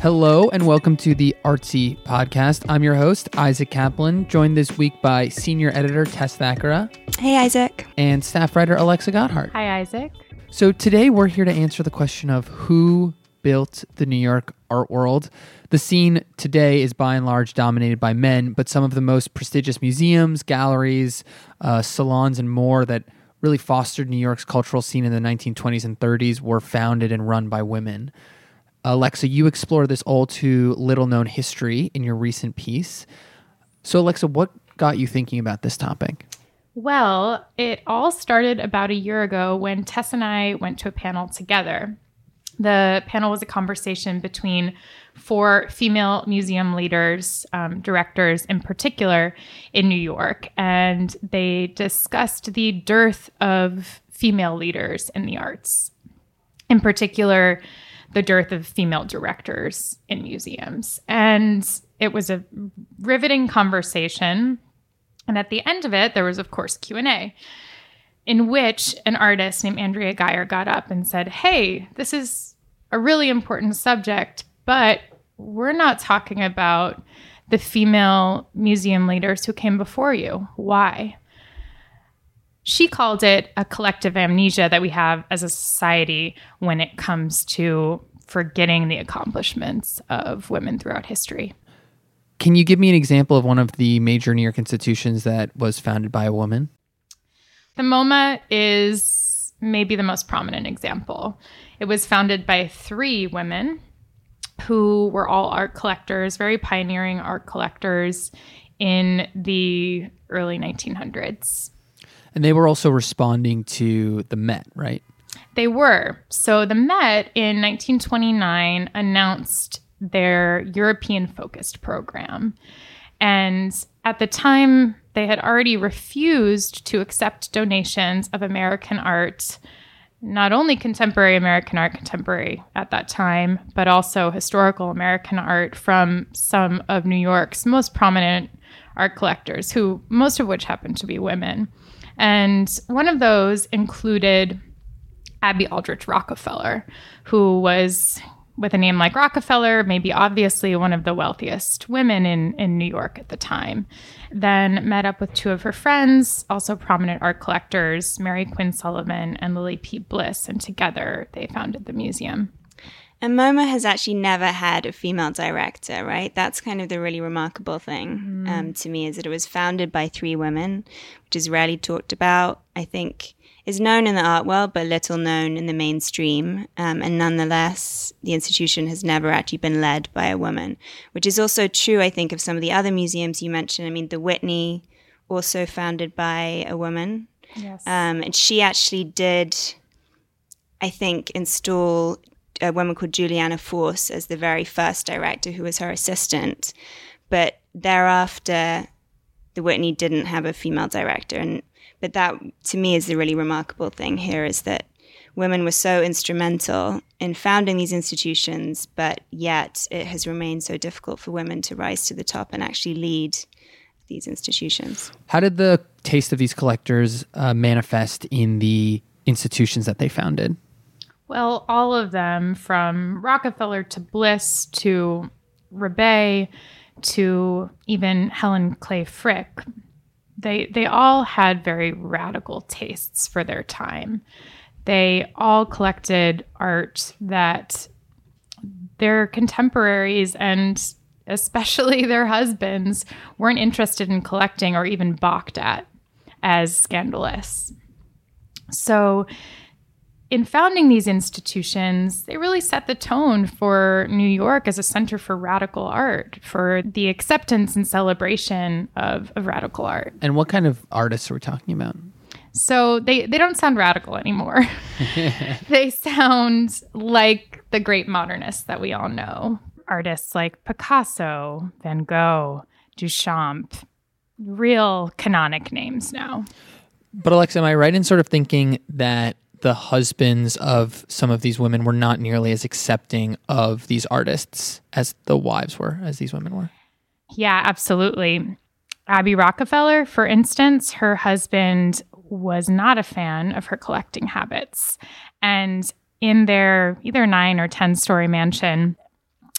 Hello and welcome to the Artsy Podcast. I'm your host, Isaac Kaplan, joined this week by senior editor Tess Thackara Hey, Isaac. and staff writer Alexa Gotthardt. Hi, Isaac. So today we're here to answer the question of who built the New York art world. The scene today is by and large dominated by men, but some of the most prestigious museums, galleries, uh, salons, and more that really fostered New York's cultural scene in the 1920s and 30s were founded and run by women. Alexa, you explore this all too little known history in your recent piece. So, Alexa, what got you thinking about this topic? Well, it all started about a year ago when Tess and I went to a panel together. The panel was a conversation between four female museum leaders, um, directors in particular, in New York, and they discussed the dearth of female leaders in the arts. In particular, the dearth of female directors in museums. And it was a riveting conversation. And at the end of it, there was, of course, Q&A in which an artist named Andrea Geyer got up and said, Hey, this is a really important subject, but we're not talking about the female museum leaders who came before you. Why? She called it a collective amnesia that we have as a society when it comes to forgetting the accomplishments of women throughout history. Can you give me an example of one of the major New York institutions that was founded by a woman? The MoMA is maybe the most prominent example. It was founded by three women who were all art collectors, very pioneering art collectors in the early 1900s. And they were also responding to the Met, right? They were. So the Met in 1929 announced their European focused program. And at the time, they had already refused to accept donations of American art, not only contemporary American art, contemporary at that time, but also historical American art from some of New York's most prominent art collectors, who most of which happened to be women. And one of those included Abby Aldrich Rockefeller, who was with a name like Rockefeller, maybe obviously one of the wealthiest women in, in New York at the time. Then met up with two of her friends, also prominent art collectors, Mary Quinn Sullivan and Lillie P. Bliss, and together they founded the museum. And MoMA has actually never had a female director, right? That's kind of the really remarkable thing um, to me is that it was founded by three women, which is rarely talked about. I think is known in the art world, but little known in the mainstream. Um, and nonetheless, the institution has never actually been led by a woman, which is also true, I think, of some of the other museums you mentioned. I mean, the Whitney, also founded by a woman. Yes. Um, and she actually did, I think, install a woman called Juliana Force as the very first director, who was her assistant. But thereafter, the Whitney didn't have a female director. And but that to me is the really remarkable thing here is that women were so instrumental in founding these institutions, but yet it has remained so difficult for women to rise to the top and actually lead these institutions. How did the taste of these collectors uh, manifest in the institutions that they founded? Well, all of them, from Rockefeller to Bliss to Rebay to even Helen Clay Frick, they they all had very radical tastes for their time. They all collected art that their contemporaries and especially their husbands weren't interested in collecting or even balked at as scandalous. So in founding these institutions, they really set the tone for New York as a center for radical art, for the acceptance and celebration of, of radical art. And what kind of artists are we talking about? So they, they don't sound radical anymore. they sound like the great modernists that we all know. Artists like Picasso, Van Gogh, Duchamp, real canonic names now. But Alexa, am I right in sort of thinking that the husbands of some of these women were not nearly as accepting of these artists as the wives were, as these women were? Yeah, absolutely. Abby Rockefeller, for instance, her husband was not a fan of her collecting habits. And in their either nine or 10 story mansion,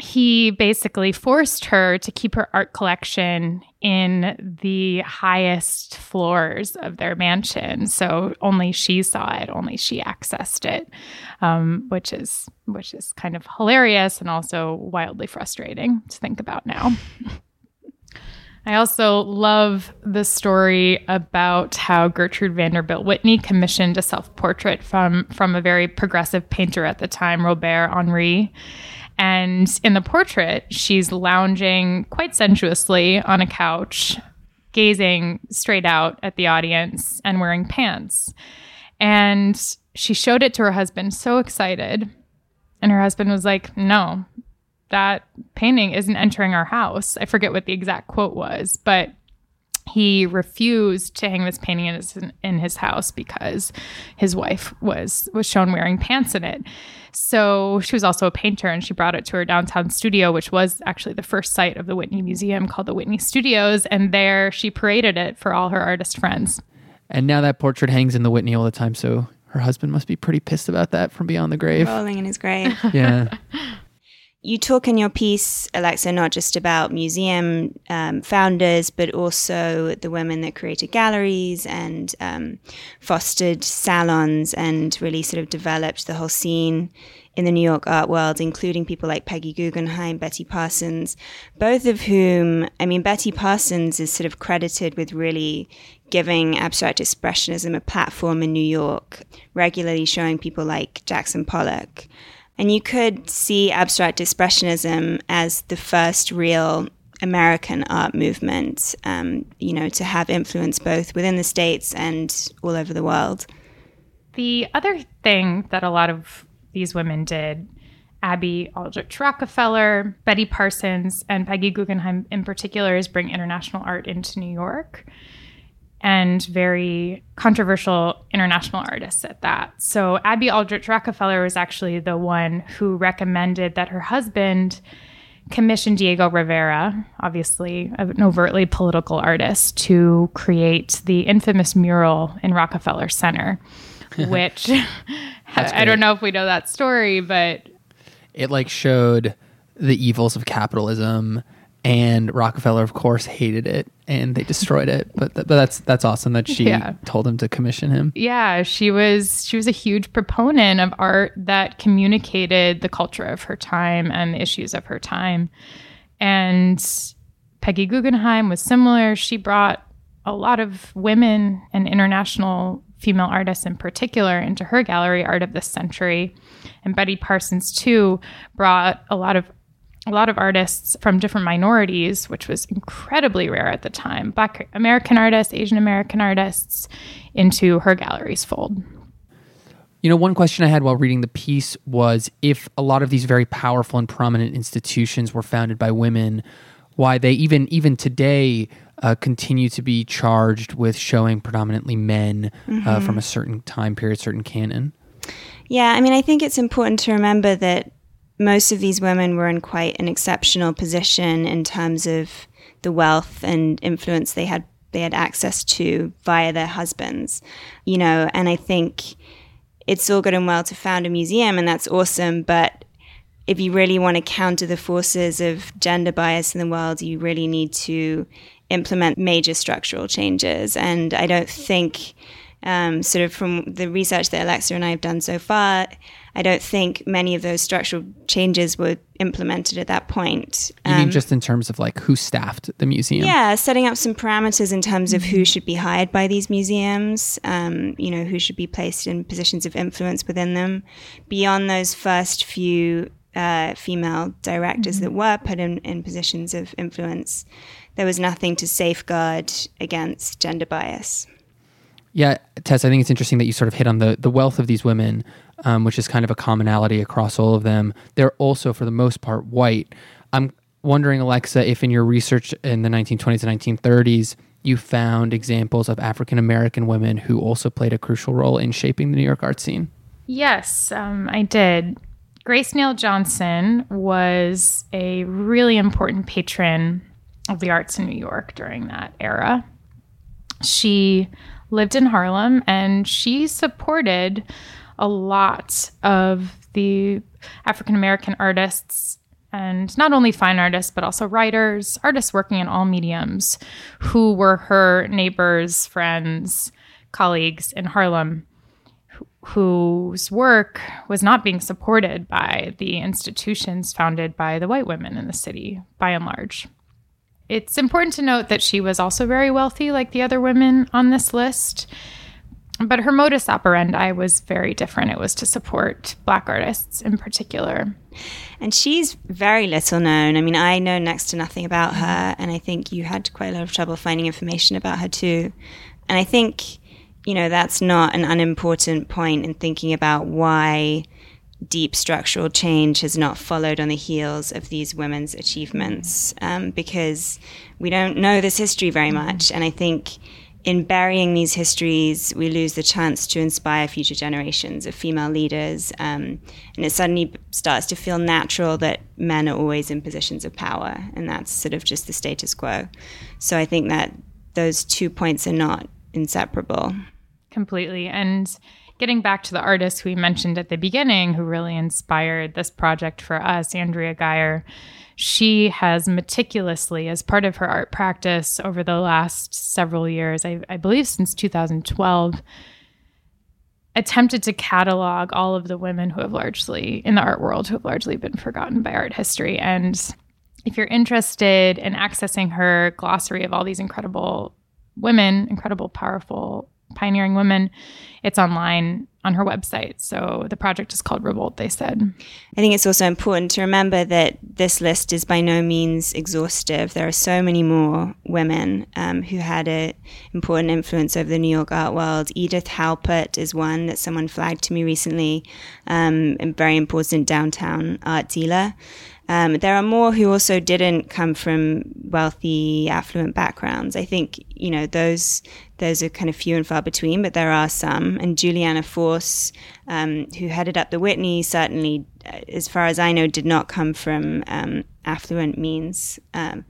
he basically forced her to keep her art collection in the highest floors of their mansion so only she saw it only she accessed it um, which is which is kind of hilarious and also wildly frustrating to think about now I also love the story about how Gertrude Vanderbilt Whitney commissioned a self-portrait from from a very progressive painter at the time, Robert Henri. And in the portrait, she's lounging quite sensuously on a couch, gazing straight out at the audience and wearing pants. And she showed it to her husband, so excited. And her husband was like, No, that painting isn't entering our house. I forget what the exact quote was, but he refused to hang this painting in his, in his house because his wife was was shown wearing pants in it. So she was also a painter and she brought it to her downtown studio, which was actually the first site of the Whitney Museum called the Whitney Studios. And there she paraded it for all her artist friends. And now that portrait hangs in the Whitney all the time. So her husband must be pretty pissed about that from beyond the grave. Rolling in his grave. yeah. You talk in your piece, Alexa, not just about museum um, founders, but also the women that created galleries and um, fostered salons and really sort of developed the whole scene in the New York art world, including people like Peggy Guggenheim, Betty Parsons, both of whom, I mean, Betty Parsons is sort of credited with really giving abstract expressionism a platform in New York, regularly showing people like Jackson Pollock. And you could see abstract expressionism as the first real American art movement, um, you know, to have influence both within the States and all over the world. The other thing that a lot of these women did, Abby Aldrich Rockefeller, Betty Parsons, and Peggy Guggenheim in particular, is bring international art into New York and very controversial international artists at that. So, Abby Aldrich Rockefeller was actually the one who recommended that her husband commission Diego Rivera, obviously an overtly political artist, to create the infamous mural in Rockefeller Center, which I don't know if we know that story, but it like showed the evils of capitalism and Rockefeller, of course, hated it and they destroyed it. But th- but that's that's awesome that she yeah. told him to commission him. Yeah, she was she was a huge proponent of art that communicated the culture of her time and the issues of her time. And Peggy Guggenheim was similar. She brought a lot of women and international female artists in particular into her gallery, Art of the Century. And Betty Parsons, too, brought a lot of a lot of artists from different minorities, which was incredibly rare at the time, Black American artists, Asian American artists, into her gallery's fold. You know, one question I had while reading the piece was if a lot of these very powerful and prominent institutions were founded by women, why they even even today uh, continue to be charged with showing predominantly men uh, mm-hmm. uh, from a certain time period, certain canon. Yeah, I mean, I think it's important to remember that most of these women were in quite an exceptional position in terms of the wealth and influence they had they had access to via their husbands you know and i think it's all good and well to found a museum and that's awesome but if you really want to counter the forces of gender bias in the world you really need to implement major structural changes. And i don't think um, sort of from the research that alexa and i have done so far I don't think many of those structural changes were implemented at that point. You um, mean just in terms of like who staffed the museum? Yeah, setting up some parameters in terms of who mm-hmm. should be hired by these museums, um, you know, who should be placed in positions of influence within them. Beyond those first few uh, female directors mm-hmm. that were put in, in positions of influence, there was nothing to safeguard against gender bias. Yeah, Tess, I think it's interesting that you sort of hit on the, the wealth of these women um, which is kind of a commonality across all of them. They're also, for the most part, white. I'm wondering, Alexa, if in your research in the 1920s and 1930s, you found examples of African American women who also played a crucial role in shaping the New York art scene. Yes, um, I did. Grace Nail Johnson was a really important patron of the arts in New York during that era. She lived in Harlem and she supported a lot of the African American artists and not only fine artists, but also writers, artists working in all mediums who were her neighbors, friends, colleagues in Harlem whose work was not being supported by the institutions founded by the white women in the city, by and large. It's important to note that she was also very wealthy, like the other women on this list. But her modus operandi was very different. It was to support Black artists in particular. And she's very little known. I mean, I know next to nothing about her, and I think you had quite a lot of trouble finding information about her too. And I think you know, that's not an unimportant point in thinking about why deep structural change has not followed on the heels of these women's achievements um, because we don't know this history very much. And I think in burying these histories, we lose the chance to inspire future generations of female leaders. Um, and it suddenly starts to feel natural that men are always in positions of power, and that's sort of just the status quo. So I think that those two points are not inseparable. Completely. And getting back to the artist we mentioned at the beginning who really inspired this project for us, Andrea Geyer, she has meticulously, as part of her art practice over the last several years, I, I believe since 2012, attempted to catalog all of the women who have largely, in the art world, who have largely been forgotten by art history. And if you're interested in accessing her glossary of all these incredible women, incredible, powerful Pioneering Women. It's online on her website. So the project is called Revolt, they said. I think it's also important to remember that this list is by no means exhaustive. There are so many more women um, who had an important influence over the New York art world. Edith Halpert is one that someone flagged to me recently, um, a very important downtown art dealer. Um, there are more who also didn't come from wealthy, affluent backgrounds. I think you know those those are kind of few and far between, but there are some. And Juliana Force, um, who headed up the Whitney, certainly, uh, as far as I know, did not come from um, affluent means. Um,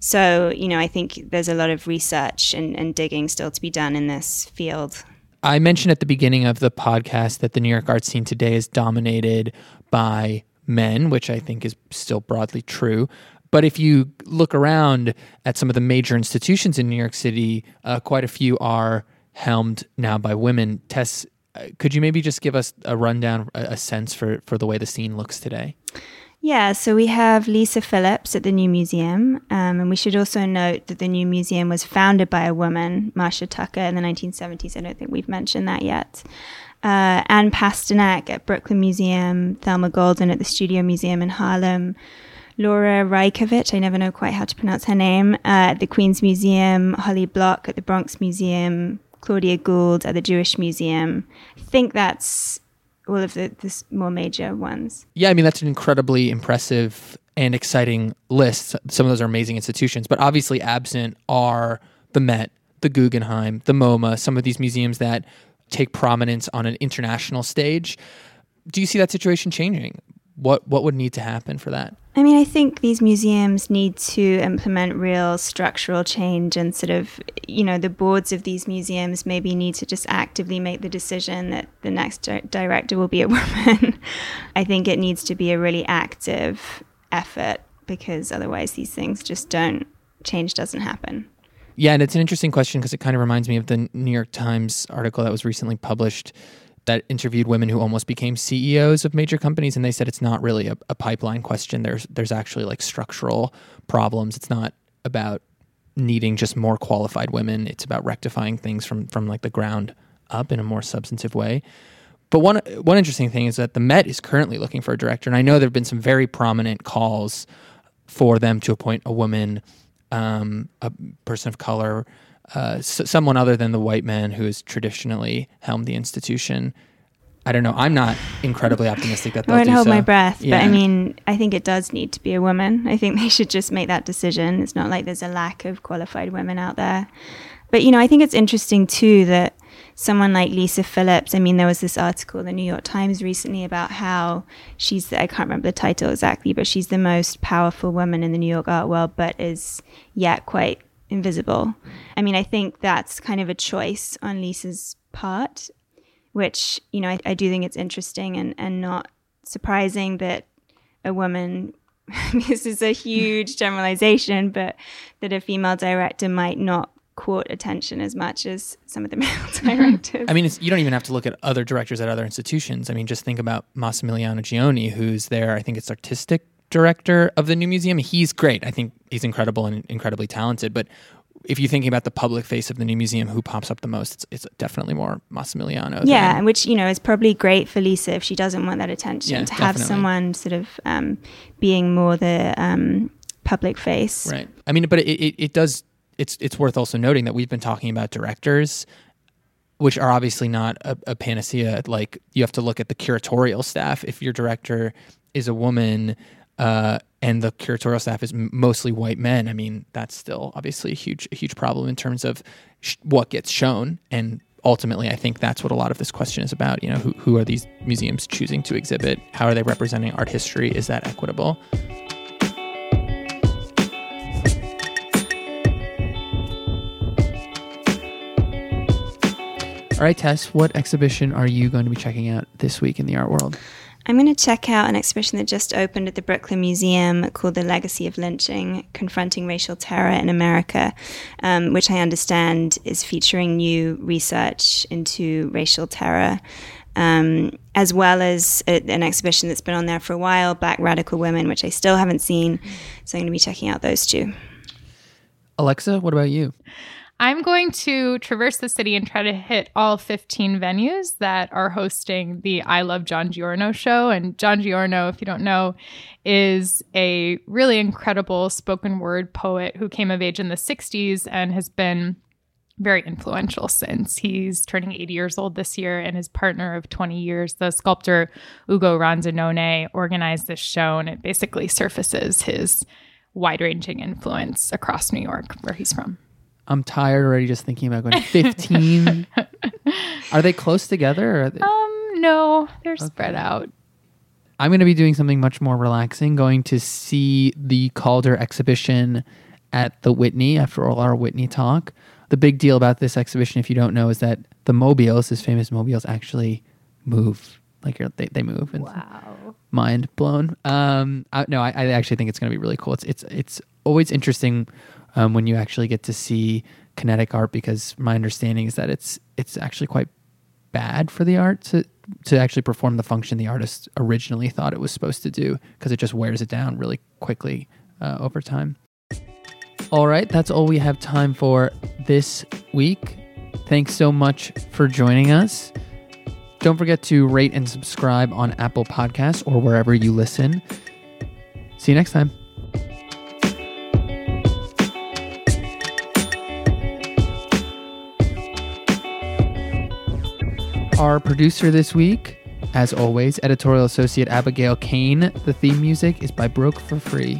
so you know, I think there's a lot of research and, and digging still to be done in this field. I mentioned at the beginning of the podcast that the New York art scene today is dominated by men, which I think is still broadly true. But if you look around at some of the major institutions in New York City, uh, quite a few are helmed now by women. Tess, uh, could you maybe just give us a rundown, a sense for, for the way the scene looks today? Yeah, so we have Lisa Phillips at the New Museum. Um, and we should also note that the New Museum was founded by a woman, Marcia Tucker, in the 1970s. I don't think we've mentioned that yet uh, Anne Pasternak at Brooklyn Museum, Thelma Golden at the Studio Museum in Harlem, Laura Raicovich, I never know quite how to pronounce her name, uh, at the Queen's Museum, Holly Block at the Bronx Museum, Claudia Gould at the Jewish Museum. I think that's all of the, the more major ones. Yeah, I mean, that's an incredibly impressive and exciting list. Some of those are amazing institutions, but obviously absent are the Met, the Guggenheim, the MoMA, some of these museums that take prominence on an international stage. Do you see that situation changing? What what would need to happen for that? I mean, I think these museums need to implement real structural change and sort of, you know, the boards of these museums maybe need to just actively make the decision that the next di- director will be a woman. I think it needs to be a really active effort because otherwise these things just don't change doesn't happen. Yeah, and it's an interesting question because it kind of reminds me of the New York Times article that was recently published that interviewed women who almost became CEOs of major companies, and they said it's not really a, a pipeline question. There's there's actually like structural problems. It's not about needing just more qualified women. It's about rectifying things from from like the ground up in a more substantive way. But one one interesting thing is that the Met is currently looking for a director, and I know there have been some very prominent calls for them to appoint a woman um, a person of color, uh, someone other than the white man who has traditionally helmed the institution. I don't know. I'm not incredibly optimistic that they'll I won't hold so. my breath, yeah. but I mean, I think it does need to be a woman. I think they should just make that decision. It's not like there's a lack of qualified women out there. But you know, I think it's interesting too that someone like Lisa Phillips. I mean, there was this article in the New York Times recently about how she's, the, I can't remember the title exactly, but she's the most powerful woman in the New York art world, but is yet quite invisible. I mean, I think that's kind of a choice on Lisa's part, which, you know, I, I do think it's interesting and, and not surprising that a woman this is a huge generalization, but that a female director might not court attention as much as some of the male directors. I mean, you don't even have to look at other directors at other institutions. I mean, just think about Massimiliano Gioni, who's there. I think it's artistic director of the new museum. He's great. I think he's incredible and incredibly talented. But if you're thinking about the public face of the new museum, who pops up the most, it's, it's definitely more Massimiliano. Yeah, than, which you know is probably great for Lisa if she doesn't want that attention Yeah, to have someone sort of um, being more the um, public face. Right. I mean, but it, it, it does. It's it's worth also noting that we've been talking about directors, which are obviously not a, a panacea. Like you have to look at the curatorial staff. If your director is a woman. Uh, and the curatorial staff is mostly white men. I mean, that's still obviously a huge, a huge problem in terms of sh- what gets shown. And ultimately, I think that's what a lot of this question is about. You know, who, who are these museums choosing to exhibit? How are they representing art history? Is that equitable? All right, Tess, what exhibition are you going to be checking out this week in the art world? I'm going to check out an exhibition that just opened at the Brooklyn Museum called The Legacy of Lynching Confronting Racial Terror in America, um, which I understand is featuring new research into racial terror. Um, as well as a, an exhibition that's been on there for a while, Black Radical Women, which I still haven't seen. So I'm going to be checking out those two. Alexa, what about you? I'm going to traverse the city and try to hit all 15 venues that are hosting the I Love John Giorno show. And John Giorno, if you don't know, is a really incredible spoken word poet who came of age in the 60s and has been very influential since. He's turning 80 years old this year, and his partner of 20 years, the sculptor Ugo Rondinone, organized this show, and it basically surfaces his wide ranging influence across New York, where he's from. I'm tired already just thinking about going 15. are they close together? Or they- Um, no, they're spread out. I'm going to be doing something much more relaxing, going to see the Calder exhibition at the Whitney after all our Whitney talk. The big deal about this exhibition, if you don't know, is that the mobiles, his famous mobiles, actually move. Like you're- they, they move. And Wow. mind blown. Um, I, no, I, I actually think it's going to be really cool. It's it's it's always interesting um, when you actually get to see kinetic art because my understanding is that it's it's actually quite bad for the art to to actually perform the function the artist originally thought it was supposed to do because it just wears it down really quickly uh, over time. All right, that's all we have time for this week. Thanks so much for joining us. Don't forget to rate and subscribe on Apple Podcasts or wherever you listen. See you next time. Our producer this week, as always, editorial associate Abigail Kane. The theme music is by Broke for Free.